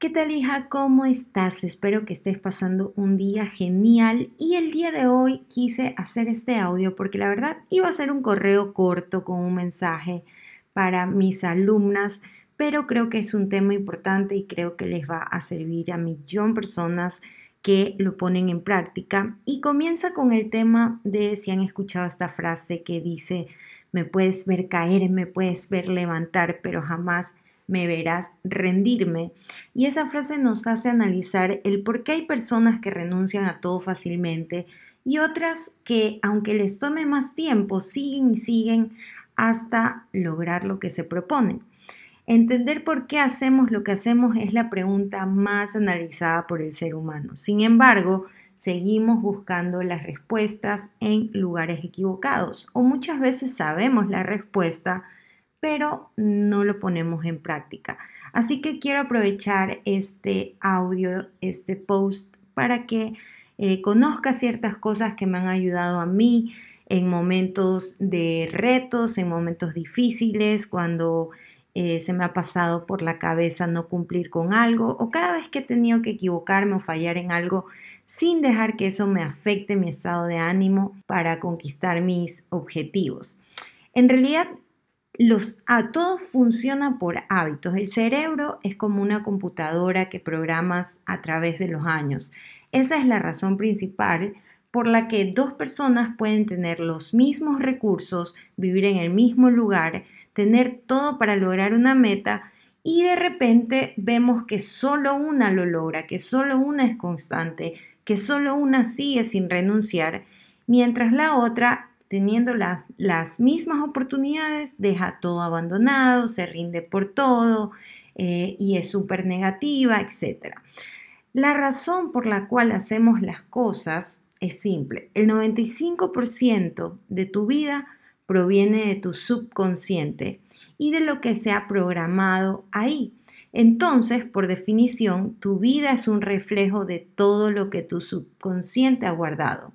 ¿Qué tal hija? ¿Cómo estás? Espero que estés pasando un día genial y el día de hoy quise hacer este audio porque la verdad iba a ser un correo corto con un mensaje para mis alumnas, pero creo que es un tema importante y creo que les va a servir a millón personas que lo ponen en práctica y comienza con el tema de si han escuchado esta frase que dice me puedes ver caer, me puedes ver levantar, pero jamás me verás rendirme. Y esa frase nos hace analizar el por qué hay personas que renuncian a todo fácilmente y otras que, aunque les tome más tiempo, siguen y siguen hasta lograr lo que se proponen. Entender por qué hacemos lo que hacemos es la pregunta más analizada por el ser humano. Sin embargo, seguimos buscando las respuestas en lugares equivocados o muchas veces sabemos la respuesta, pero no lo ponemos en práctica. Así que quiero aprovechar este audio, este post, para que eh, conozca ciertas cosas que me han ayudado a mí en momentos de retos, en momentos difíciles, cuando eh, se me ha pasado por la cabeza no cumplir con algo o cada vez que he tenido que equivocarme o fallar en algo sin dejar que eso me afecte mi estado de ánimo para conquistar mis objetivos. En realidad los, a, todo funciona por hábitos. El cerebro es como una computadora que programas a través de los años. Esa es la razón principal por la que dos personas pueden tener los mismos recursos, vivir en el mismo lugar, tener todo para lograr una meta y de repente vemos que solo una lo logra, que solo una es constante, que solo una sigue sin renunciar, mientras la otra teniendo las mismas oportunidades, deja todo abandonado, se rinde por todo eh, y es súper negativa, etc. La razón por la cual hacemos las cosas es simple. El 95% de tu vida proviene de tu subconsciente y de lo que se ha programado ahí. Entonces, por definición, tu vida es un reflejo de todo lo que tu subconsciente ha guardado.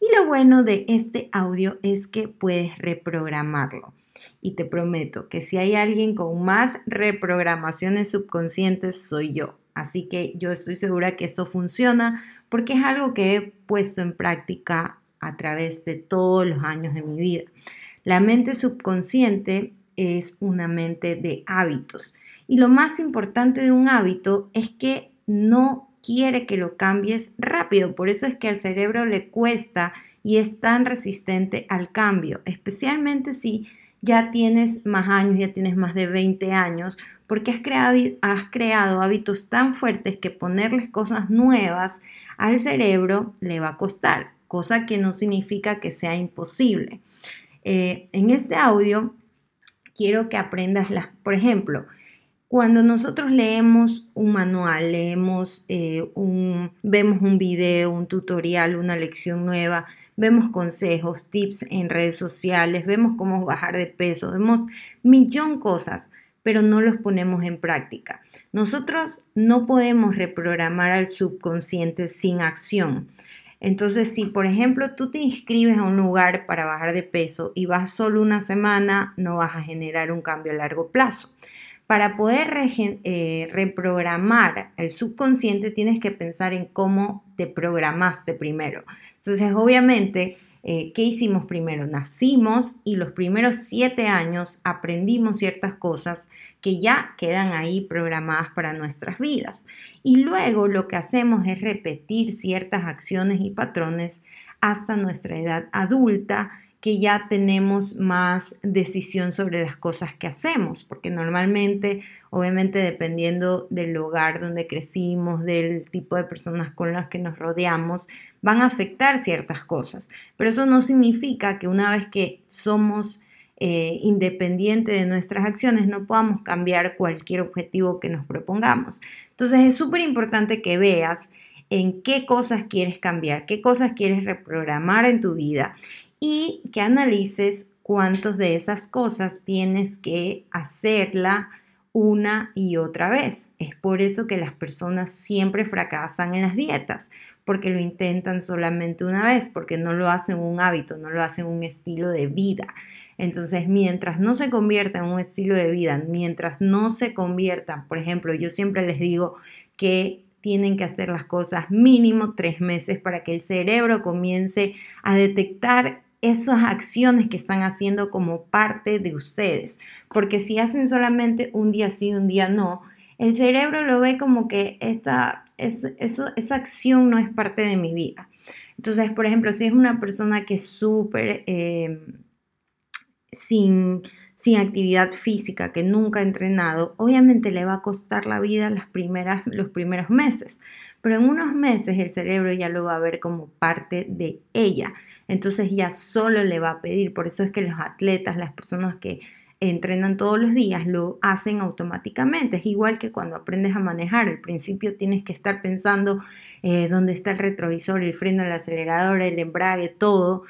Y lo bueno de este audio es que puedes reprogramarlo. Y te prometo que si hay alguien con más reprogramaciones subconscientes, soy yo. Así que yo estoy segura que esto funciona porque es algo que he puesto en práctica a través de todos los años de mi vida. La mente subconsciente es una mente de hábitos. Y lo más importante de un hábito es que no quiere que lo cambies rápido. Por eso es que al cerebro le cuesta y es tan resistente al cambio, especialmente si ya tienes más años, ya tienes más de 20 años, porque has creado, has creado hábitos tan fuertes que ponerles cosas nuevas al cerebro le va a costar, cosa que no significa que sea imposible. Eh, en este audio quiero que aprendas las, por ejemplo, cuando nosotros leemos un manual, leemos eh, un, vemos un video, un tutorial, una lección nueva, vemos consejos, tips en redes sociales, vemos cómo bajar de peso, vemos millón cosas, pero no los ponemos en práctica. Nosotros no podemos reprogramar al subconsciente sin acción. Entonces, si por ejemplo tú te inscribes a un lugar para bajar de peso y vas solo una semana, no vas a generar un cambio a largo plazo. Para poder eh, reprogramar el subconsciente tienes que pensar en cómo te programaste primero. Entonces, obviamente, eh, ¿qué hicimos primero? Nacimos y los primeros siete años aprendimos ciertas cosas que ya quedan ahí programadas para nuestras vidas. Y luego lo que hacemos es repetir ciertas acciones y patrones hasta nuestra edad adulta que ya tenemos más decisión sobre las cosas que hacemos, porque normalmente, obviamente dependiendo del lugar donde crecimos, del tipo de personas con las que nos rodeamos, van a afectar ciertas cosas. Pero eso no significa que una vez que somos eh, independientes de nuestras acciones no podamos cambiar cualquier objetivo que nos propongamos. Entonces es súper importante que veas en qué cosas quieres cambiar, qué cosas quieres reprogramar en tu vida y que analices cuántas de esas cosas tienes que hacerla una y otra vez. Es por eso que las personas siempre fracasan en las dietas, porque lo intentan solamente una vez, porque no lo hacen un hábito, no lo hacen un estilo de vida. Entonces, mientras no se convierta en un estilo de vida, mientras no se conviertan, por ejemplo, yo siempre les digo que tienen que hacer las cosas mínimo tres meses para que el cerebro comience a detectar esas acciones que están haciendo como parte de ustedes. Porque si hacen solamente un día sí, un día no, el cerebro lo ve como que esta, esa acción no es parte de mi vida. Entonces, por ejemplo, si es una persona que es súper eh, sin, sin actividad física, que nunca ha entrenado, obviamente le va a costar la vida las primeras, los primeros meses. Pero en unos meses el cerebro ya lo va a ver como parte de ella. Entonces ya solo le va a pedir. Por eso es que los atletas, las personas que entrenan todos los días, lo hacen automáticamente. Es igual que cuando aprendes a manejar. Al principio tienes que estar pensando eh, dónde está el retrovisor, el freno, el acelerador, el embrague, todo.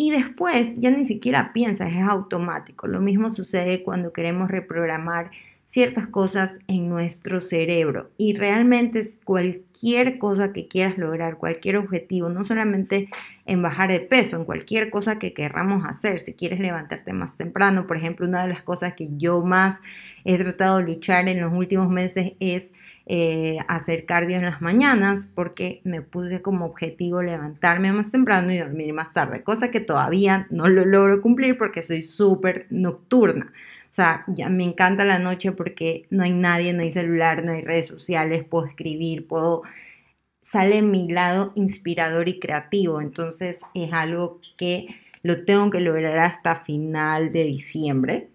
Y después ya ni siquiera piensas, es automático. Lo mismo sucede cuando queremos reprogramar ciertas cosas en nuestro cerebro. Y realmente es cualquier cosa que quieras lograr, cualquier objetivo, no solamente en bajar de peso, en cualquier cosa que querramos hacer. Si quieres levantarte más temprano, por ejemplo, una de las cosas que yo más he tratado de luchar en los últimos meses es eh, hacer cardio en las mañanas porque me puse como objetivo levantarme más temprano y dormir más tarde, cosa que todavía no lo logro cumplir porque soy súper nocturna. O sea, ya me encanta la noche porque no hay nadie, no hay celular, no hay redes sociales, puedo escribir, puedo... Sale mi lado inspirador y creativo, entonces es algo que lo tengo que lograr hasta final de diciembre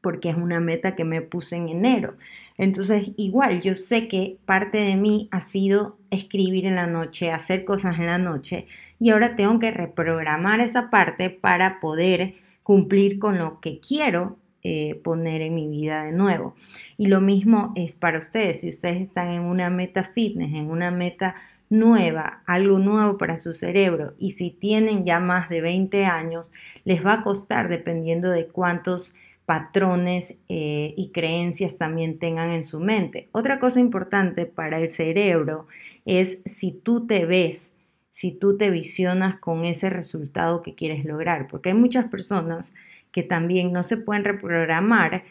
porque es una meta que me puse en enero. Entonces, igual, yo sé que parte de mí ha sido escribir en la noche, hacer cosas en la noche, y ahora tengo que reprogramar esa parte para poder cumplir con lo que quiero eh, poner en mi vida de nuevo. Y lo mismo es para ustedes. Si ustedes están en una meta fitness, en una meta nueva, algo nuevo para su cerebro, y si tienen ya más de 20 años, les va a costar dependiendo de cuántos patrones eh, y creencias también tengan en su mente. Otra cosa importante para el cerebro es si tú te ves, si tú te visionas con ese resultado que quieres lograr, porque hay muchas personas que también no se pueden reprogramar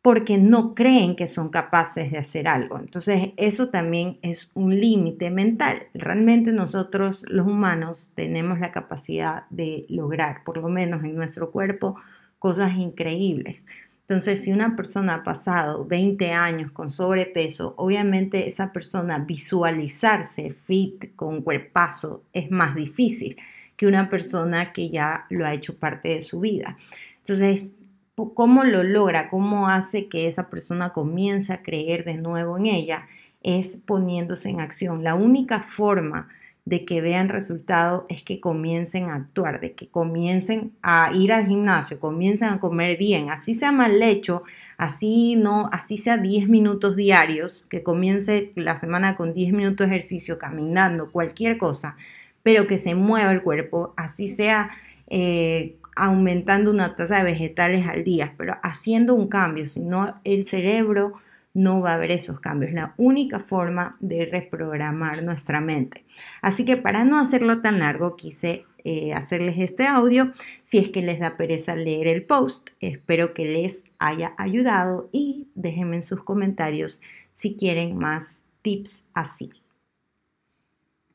porque no creen que son capaces de hacer algo. Entonces, eso también es un límite mental. Realmente nosotros los humanos tenemos la capacidad de lograr, por lo menos en nuestro cuerpo, cosas increíbles. Entonces, si una persona ha pasado 20 años con sobrepeso, obviamente esa persona visualizarse fit con cuerpazo es más difícil que una persona que ya lo ha hecho parte de su vida. Entonces, ¿cómo lo logra? ¿Cómo hace que esa persona comience a creer de nuevo en ella? Es poniéndose en acción. La única forma de que vean resultado es que comiencen a actuar, de que comiencen a ir al gimnasio, comiencen a comer bien, así sea mal hecho, así no, así sea 10 minutos diarios, que comience la semana con 10 minutos de ejercicio, caminando, cualquier cosa, pero que se mueva el cuerpo, así sea eh, aumentando una tasa de vegetales al día, pero haciendo un cambio, si no el cerebro no va a haber esos cambios. La única forma de reprogramar nuestra mente. Así que para no hacerlo tan largo, quise eh, hacerles este audio. Si es que les da pereza leer el post, espero que les haya ayudado y déjenme en sus comentarios si quieren más tips así.